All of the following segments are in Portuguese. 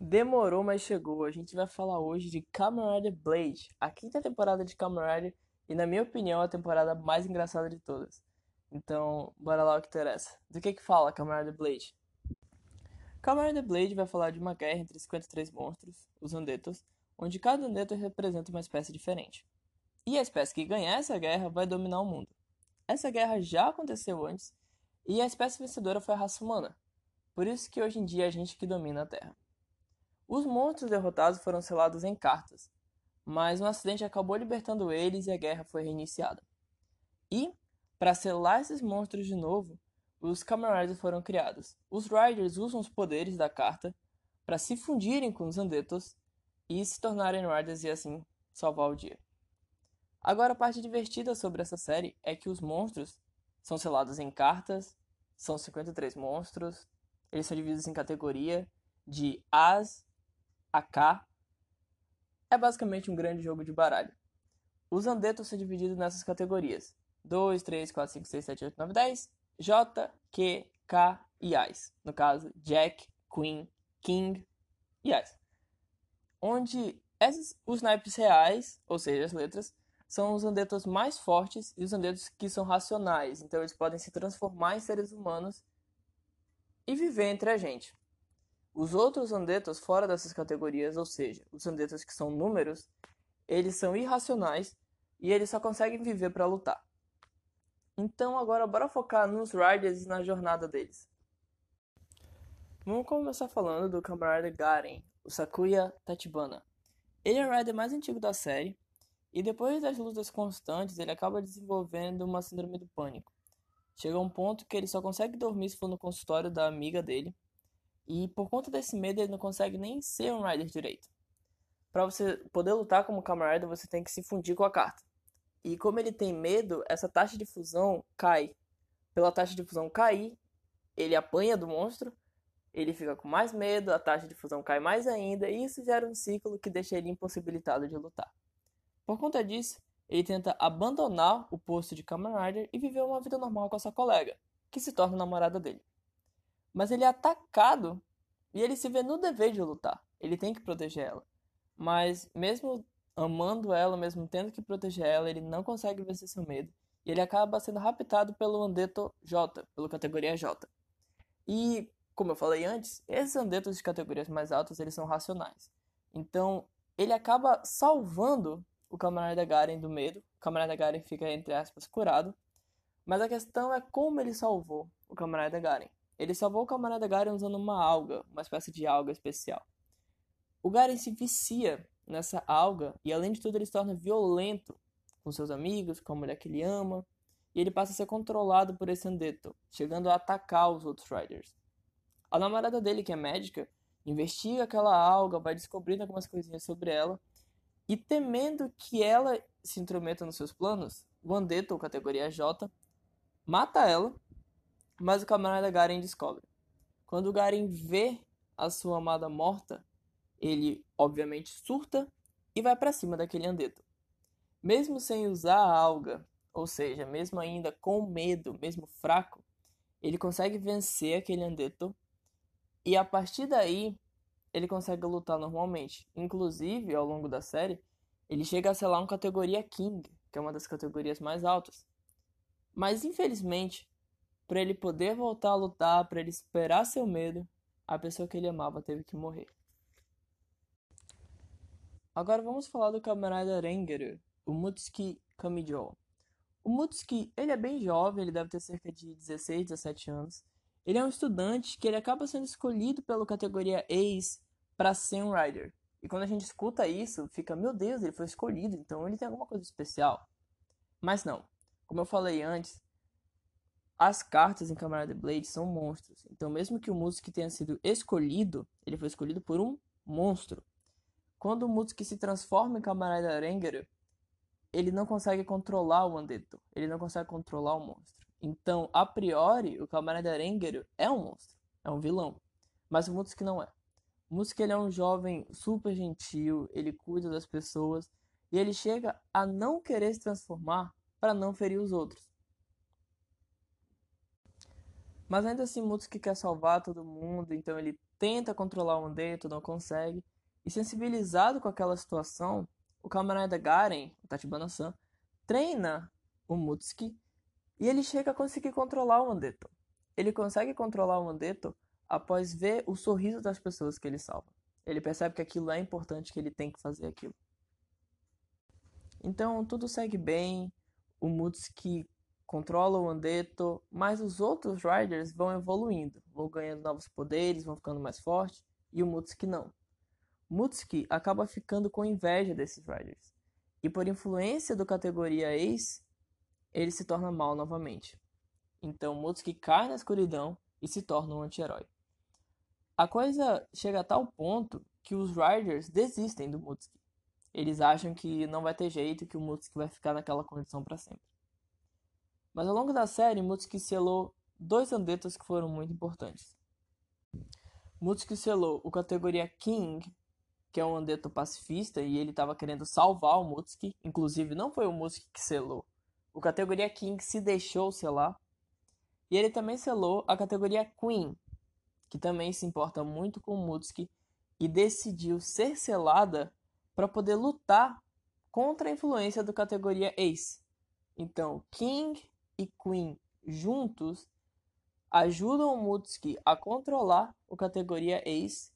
Demorou, mas chegou. A gente vai falar hoje de Kamen Rider Blade, a quinta temporada de Kamen Rider e, na minha opinião, a temporada mais engraçada de todas. Então, bora lá o que interessa. Do que que fala Kamen Rider Blade? Kamen Rider Blade vai falar de uma guerra entre 53 monstros, os Andetos, onde cada Andeto representa uma espécie diferente. E a espécie que ganhar essa guerra vai dominar o mundo. Essa guerra já aconteceu antes, e a espécie vencedora foi a raça humana. Por isso que hoje em dia é a gente que domina a Terra. Os monstros derrotados foram selados em cartas, mas um acidente acabou libertando eles e a guerra foi reiniciada. E, para selar esses monstros de novo, os Kamen foram criados. Os Riders usam os poderes da carta para se fundirem com os Andetos e se tornarem Riders e assim salvar o dia. Agora, a parte divertida sobre essa série é que os monstros são selados em cartas, são 53 monstros, eles são divididos em categoria de As a K. É basicamente um grande jogo de baralho. Os Andetos são divididos nessas categorias: 2, 3, 4, 5, 6, 7, 8, 9, 10, J, Q, K e As. No caso, Jack, Queen, King e As. Onde esses, os naipes reais, ou seja, as letras, são os andetos mais fortes e os andetos que são racionais. Então eles podem se transformar em seres humanos e viver entre a gente. Os outros andetos fora dessas categorias, ou seja, os andetos que são números, eles são irracionais e eles só conseguem viver para lutar. Então agora bora focar nos Riders e na jornada deles. Vamos começar falando do camarada Garen, o Sakuya Tachibana. Ele é o Rider mais antigo da série, e depois das lutas constantes, ele acaba desenvolvendo uma síndrome do pânico. Chega um ponto que ele só consegue dormir se for no consultório da amiga dele, e por conta desse medo ele não consegue nem ser um Rider direito. Para você poder lutar como Rider, você tem que se fundir com a carta. E como ele tem medo, essa taxa de fusão cai. Pela taxa de fusão cair, ele apanha do monstro, ele fica com mais medo, a taxa de fusão cai mais ainda, e isso gera um ciclo que deixa ele impossibilitado de lutar. Por conta disso, ele tenta abandonar o posto de Kamen Rider e viver uma vida normal com a sua colega, que se torna namorada dele. Mas ele é atacado e ele se vê no dever de lutar. Ele tem que proteger ela. Mas mesmo amando ela, mesmo tendo que proteger ela, ele não consegue vencer seu medo. E ele acaba sendo raptado pelo Andeto J, pela categoria J. E, como eu falei antes, esses Andetos de categorias mais altas, eles são racionais. Então, ele acaba salvando o camarada Garen do medo. O camarada Garen fica, entre aspas, curado. Mas a questão é como ele salvou o camarada Garen. Ele salvou o camarada Garen usando uma alga, uma espécie de alga especial. O Garen se vicia nessa alga e, além de tudo, ele se torna violento com seus amigos, com a mulher que ele ama. E ele passa a ser controlado por esse Andeto, chegando a atacar os outros Riders. A namorada dele, que é médica, investiga aquela alga, vai descobrindo algumas coisinhas sobre ela. E temendo que ela se intrometa nos seus planos, o Andeto, ou categoria J, mata ela mas o camarada Garen descobre. Quando o Garen vê a sua amada morta, ele obviamente surta e vai para cima daquele Andeto. Mesmo sem usar a alga, ou seja, mesmo ainda com medo, mesmo fraco, ele consegue vencer aquele Andeto e a partir daí ele consegue lutar normalmente. Inclusive, ao longo da série, ele chega a selar uma categoria King, que é uma das categorias mais altas. Mas infelizmente, para ele poder voltar a lutar, para ele esperar seu medo, a pessoa que ele amava teve que morrer. Agora vamos falar do camarada Rengeru, o Mutsuki Kamijo. O Mutsuki, ele é bem jovem, ele deve ter cerca de 16, 17 anos. Ele é um estudante que ele acaba sendo escolhido pela categoria Ace para ser um rider. E quando a gente escuta isso, fica, meu Deus, ele foi escolhido, então ele tem alguma coisa especial. Mas não. Como eu falei antes, as cartas em Camarada Blade são monstros. Então, mesmo que o Musuki tenha sido escolhido, ele foi escolhido por um monstro. Quando o Musuki se transforma em Camarada Rengeru, ele não consegue controlar o Andeto. Ele não consegue controlar o monstro. Então, a priori, o Camarada Rengeru é um monstro. É um vilão. Mas o Musuki não é. O Musuki ele é um jovem super gentil, ele cuida das pessoas e ele chega a não querer se transformar para não ferir os outros. Mas ainda assim, Mutsuki quer salvar todo mundo, então ele tenta controlar o Andeto, não consegue. E sensibilizado com aquela situação, o camarada Garen, o Tachibana-san, treina o Mutsuki e ele chega a conseguir controlar o Andeto. Ele consegue controlar o Andeto após ver o sorriso das pessoas que ele salva. Ele percebe que aquilo é importante, que ele tem que fazer aquilo. Então tudo segue bem, o Mutsuki controla o Andeto, mas os outros Riders vão evoluindo, vão ganhando novos poderes, vão ficando mais fortes, e o Mutsuki não. Mutsuki acaba ficando com inveja desses Riders, e por influência do categoria Ace, ele se torna mal novamente. Então Mutsuki cai na escuridão e se torna um anti-herói. A coisa chega a tal ponto que os Riders desistem do Mutsuki. Eles acham que não vai ter jeito, que o Mutsuki vai ficar naquela condição para sempre. Mas ao longo da série, Mutsuki selou dois andetos que foram muito importantes. Mutsuki selou o categoria King, que é um andeto pacifista, e ele estava querendo salvar o Mutsuki. Inclusive, não foi o Mutsuki que selou. O categoria King se deixou selar. E ele também selou a categoria Queen, que também se importa muito com Mutsuki e decidiu ser selada para poder lutar contra a influência do categoria Ace. Então, King e Queen juntos ajudam o Mutsuki a controlar o categoria Ace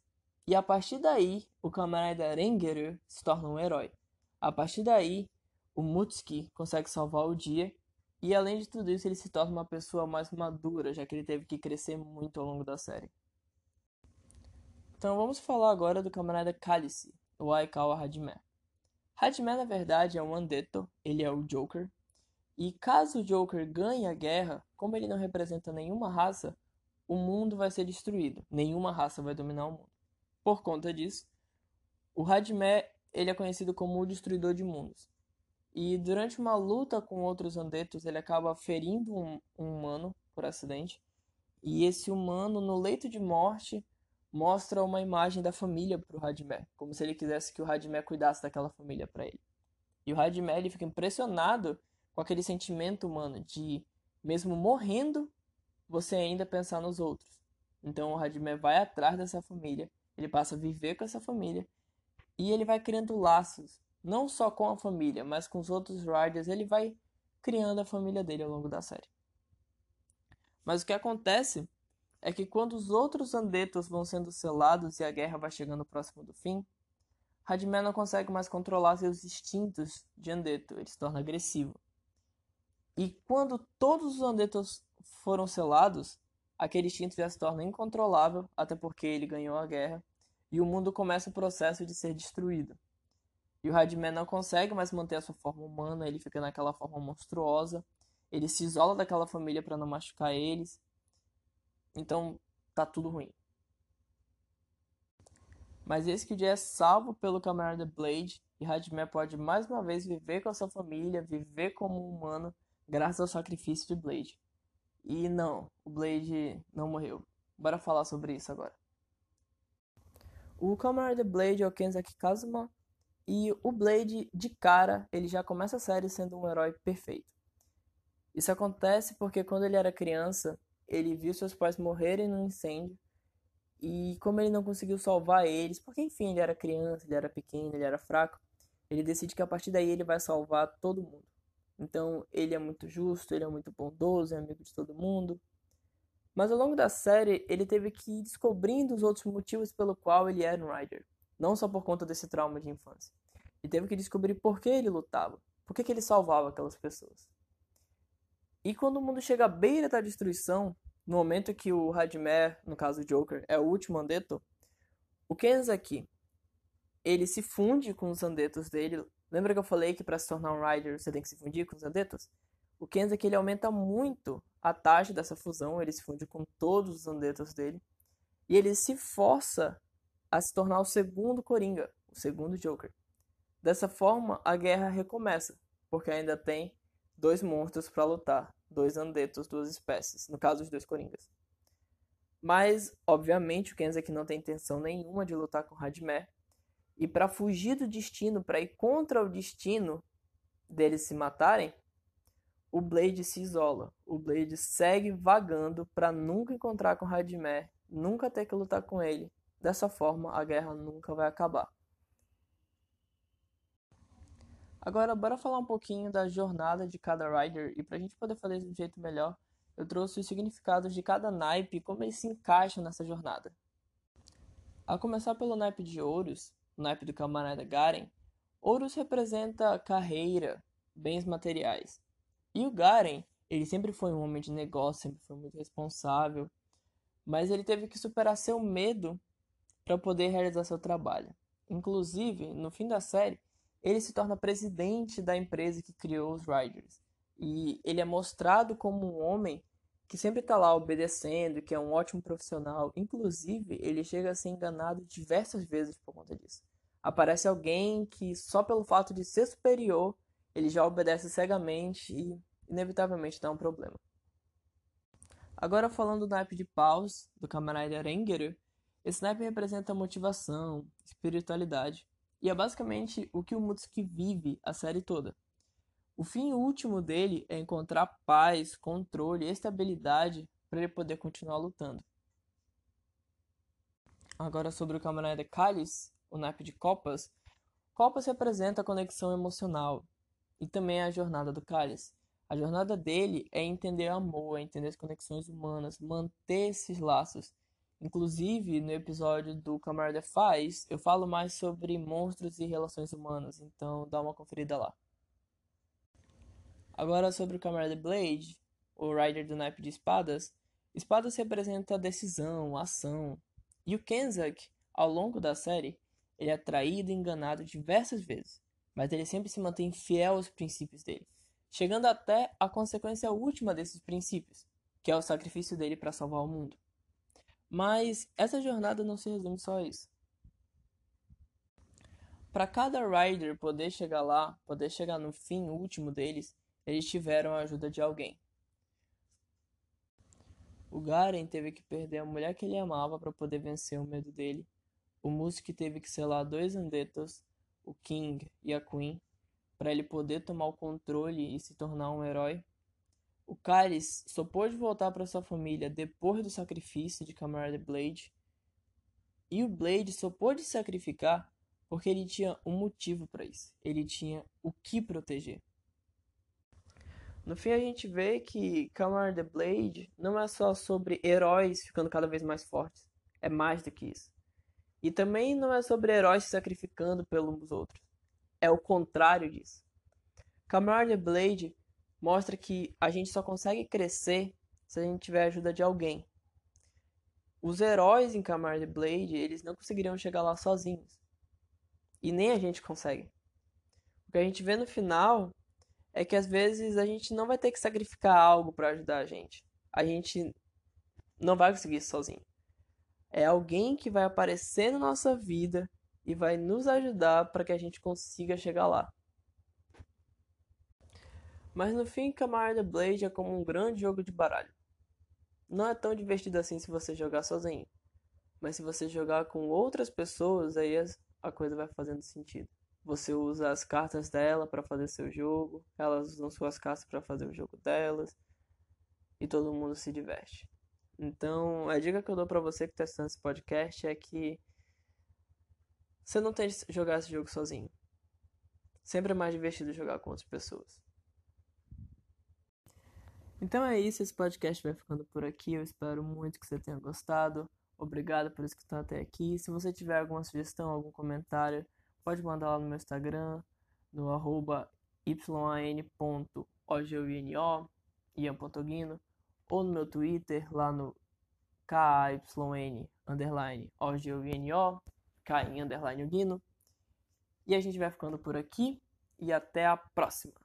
e a partir daí o camarada Rengeru se torna um herói. A partir daí o Mutsuki consegue salvar o dia e além de tudo isso ele se torna uma pessoa mais madura, já que ele teve que crescer muito ao longo da série. Então vamos falar agora do camarada Cálice, o Aikawa Hajime. Hajime na verdade é um Andeto, ele é o Joker, e caso o Joker ganhe a guerra, como ele não representa nenhuma raça, o mundo vai ser destruído. Nenhuma raça vai dominar o mundo. Por conta disso, o Hajime ele é conhecido como o destruidor de mundos. E durante uma luta com outros Andetos, ele acaba ferindo um, um humano por acidente. E esse humano, no leito de morte, mostra uma imagem da família para o Hajime, como se ele quisesse que o Hajime cuidasse daquela família para ele. E o Hajime ele fica impressionado com aquele sentimento humano de, mesmo morrendo, você ainda pensar nos outros. Então o Hajime vai atrás dessa família, ele passa a viver com essa família e ele vai criando laços, não só com a família, mas com os outros Riders, ele vai criando a família dele ao longo da série. Mas o que acontece é que quando os outros Andetos vão sendo selados e a guerra vai chegando próximo do fim, Hajime não consegue mais controlar seus instintos de Andeto, ele se torna agressivo. E quando todos os Andetos foram selados, aquele instinto já se torna incontrolável, até porque ele ganhou a guerra, e o mundo começa o processo de ser destruído. E o Hajime não consegue mais manter a sua forma humana, ele fica naquela forma monstruosa, ele se isola daquela família para não machucar eles. Então, tá tudo ruim. Mas esse que o dia é salvo pelo camarada Blade e Hajime pode mais uma vez viver com a sua família, viver como um humano graças ao sacrifício de Blade. E não, o Blade não morreu. Bora falar sobre isso agora. O camarada Blade é o Kenzaki Kazuma e o Blade de cara, ele já começa a série sendo um herói perfeito. Isso acontece porque quando ele era criança, ele viu seus pais morrerem num incêndio e como ele não conseguiu salvar eles, porque enfim, ele era criança, ele era pequeno, ele era fraco, ele decide que a partir daí ele vai salvar todo mundo. Então ele é muito justo, ele é muito bondoso, é amigo de todo mundo. Mas ao longo da série, ele teve que ir descobrindo os outros motivos pelo qual ele era um Rider. Não só por conta desse trauma de infância. Ele teve que descobrir por que ele lutava. Por que, que ele salvava aquelas pessoas. E quando o mundo chega à beira da destruição, no momento que o Hajime, no caso o Joker, é o último Andeto, o Kenzaki, ele se funde com os Andetos dele Lembra que eu falei que para se tornar um Rider você tem que se fundir com os Andetos? O Kenza ele aumenta muito a taxa dessa fusão, ele se funde com todos os Andetos dele. E ele se força a se tornar o segundo Coringa, o segundo Joker. Dessa forma, a guerra recomeça, porque ainda tem dois monstros para lutar, dois Andetos, duas espécies, no caso os dois Coringas. Mas, obviamente, o Kenza não tem intenção nenhuma de lutar com Radmer, e para fugir do destino, para ir contra o destino deles se matarem, o Blade se isola. O Blade segue vagando para nunca encontrar com Radimé, nunca ter que lutar com ele. Dessa forma, a guerra nunca vai acabar. Agora, bora falar um pouquinho da jornada de cada Rider, e para a gente poder fazer isso de um jeito melhor, eu trouxe os significados de cada naipe e como eles se encaixam nessa jornada. A começar pelo naipe de Horus, o naipe do camarada Garen, Horus representa carreira, bens materiais. E o Garen, ele sempre foi um homem de negócio, sempre foi muito responsável, mas ele teve que superar seu medo para poder realizar seu trabalho. Inclusive, no fim da série, ele se torna presidente da empresa que criou os Riders. E ele é mostrado como um homem que sempre está lá obedecendo, que é um ótimo profissional. Inclusive, ele chega a ser enganado diversas vezes por conta disso. Aparece alguém que, só pelo fato de ser superior, ele já obedece cegamente e, inevitavelmente, dá um problema. Agora, falando do naipe de paus, do camarada Rengeru, esse naipe representa motivação, espiritualidade e é basicamente o que o Mutsuki vive a série toda. O fim último dele é encontrar paz, controle e estabilidade para ele poder continuar lutando. Agora sobre o camarada Kalis, o naipe de Copas. Copas representa a conexão emocional e também a jornada do Kalis. A jornada dele é entender o amor, é entender as conexões humanas, manter esses laços Inclusive, no episódio do Camarada Faz, eu falo mais sobre monstros e relações humanas, então dá uma conferida lá. Agora sobre o Camarada Blade, o Rider do naipe de espadas. Espadas representa decisão, ação. E o Kenzak, ao longo da série, ele é traído e enganado diversas vezes, mas ele sempre se mantém fiel aos princípios dele, chegando até a consequência última desses princípios, que é o sacrifício dele para salvar o mundo. Mas essa jornada não se resume só a isso. Para cada rider poder chegar lá, poder chegar no fim último deles, eles tiveram a ajuda de alguém. O Garen teve que perder a mulher que ele amava para poder vencer o medo dele. O Musk teve que selar dois Andetos, o King e a Queen, para ele poder tomar o controle e se tornar um herói. O Cálice só pôde voltar para sua família depois do sacrifício de Camarada Blade. E o Blade só pôde se sacrificar porque ele tinha um motivo para isso. Ele tinha o que proteger. No fim a gente vê que Camarada Blade não é só sobre heróis ficando cada vez mais fortes. É mais do que isso. E também não é sobre heróis se sacrificando pelos outros. É o contrário disso. Camarada Blade mostra que a gente só consegue crescer se a gente tiver a ajuda de alguém. Os heróis em Camarade Blade, eles não conseguiriam chegar lá sozinhos. E nem a gente consegue. O que a gente vê no final é que às vezes a gente não vai ter que sacrificar algo para ajudar a gente. A gente não vai conseguir isso sozinho. É alguém que vai aparecer na nossa vida e vai nos ajudar para que a gente consiga chegar lá. Mas no fim, Camarada Blade é como um grande jogo de baralho. Não é tão divertido assim se você jogar sozinho. Mas se você jogar com outras pessoas, aí a coisa vai fazendo sentido. Você usa as cartas dela para fazer seu jogo, elas usam suas cartas para fazer o jogo delas, e todo mundo se diverte. Então, a dica que eu dou para você que está assistindo esse podcast é que você não tem que jogar esse jogo sozinho. Sempre é mais divertido jogar com outras pessoas. Então é isso, esse podcast vai ficando por aqui. Eu espero muito que você tenha gostado. Obrigado por escutar até aqui. Se você tiver alguma sugestão, algum comentário, pode mandar lá no meu Instagram, no arroba ian.guino, ou no meu Twitter, lá no kyn underline underline guino. E a gente vai ficando por aqui e até a próxima.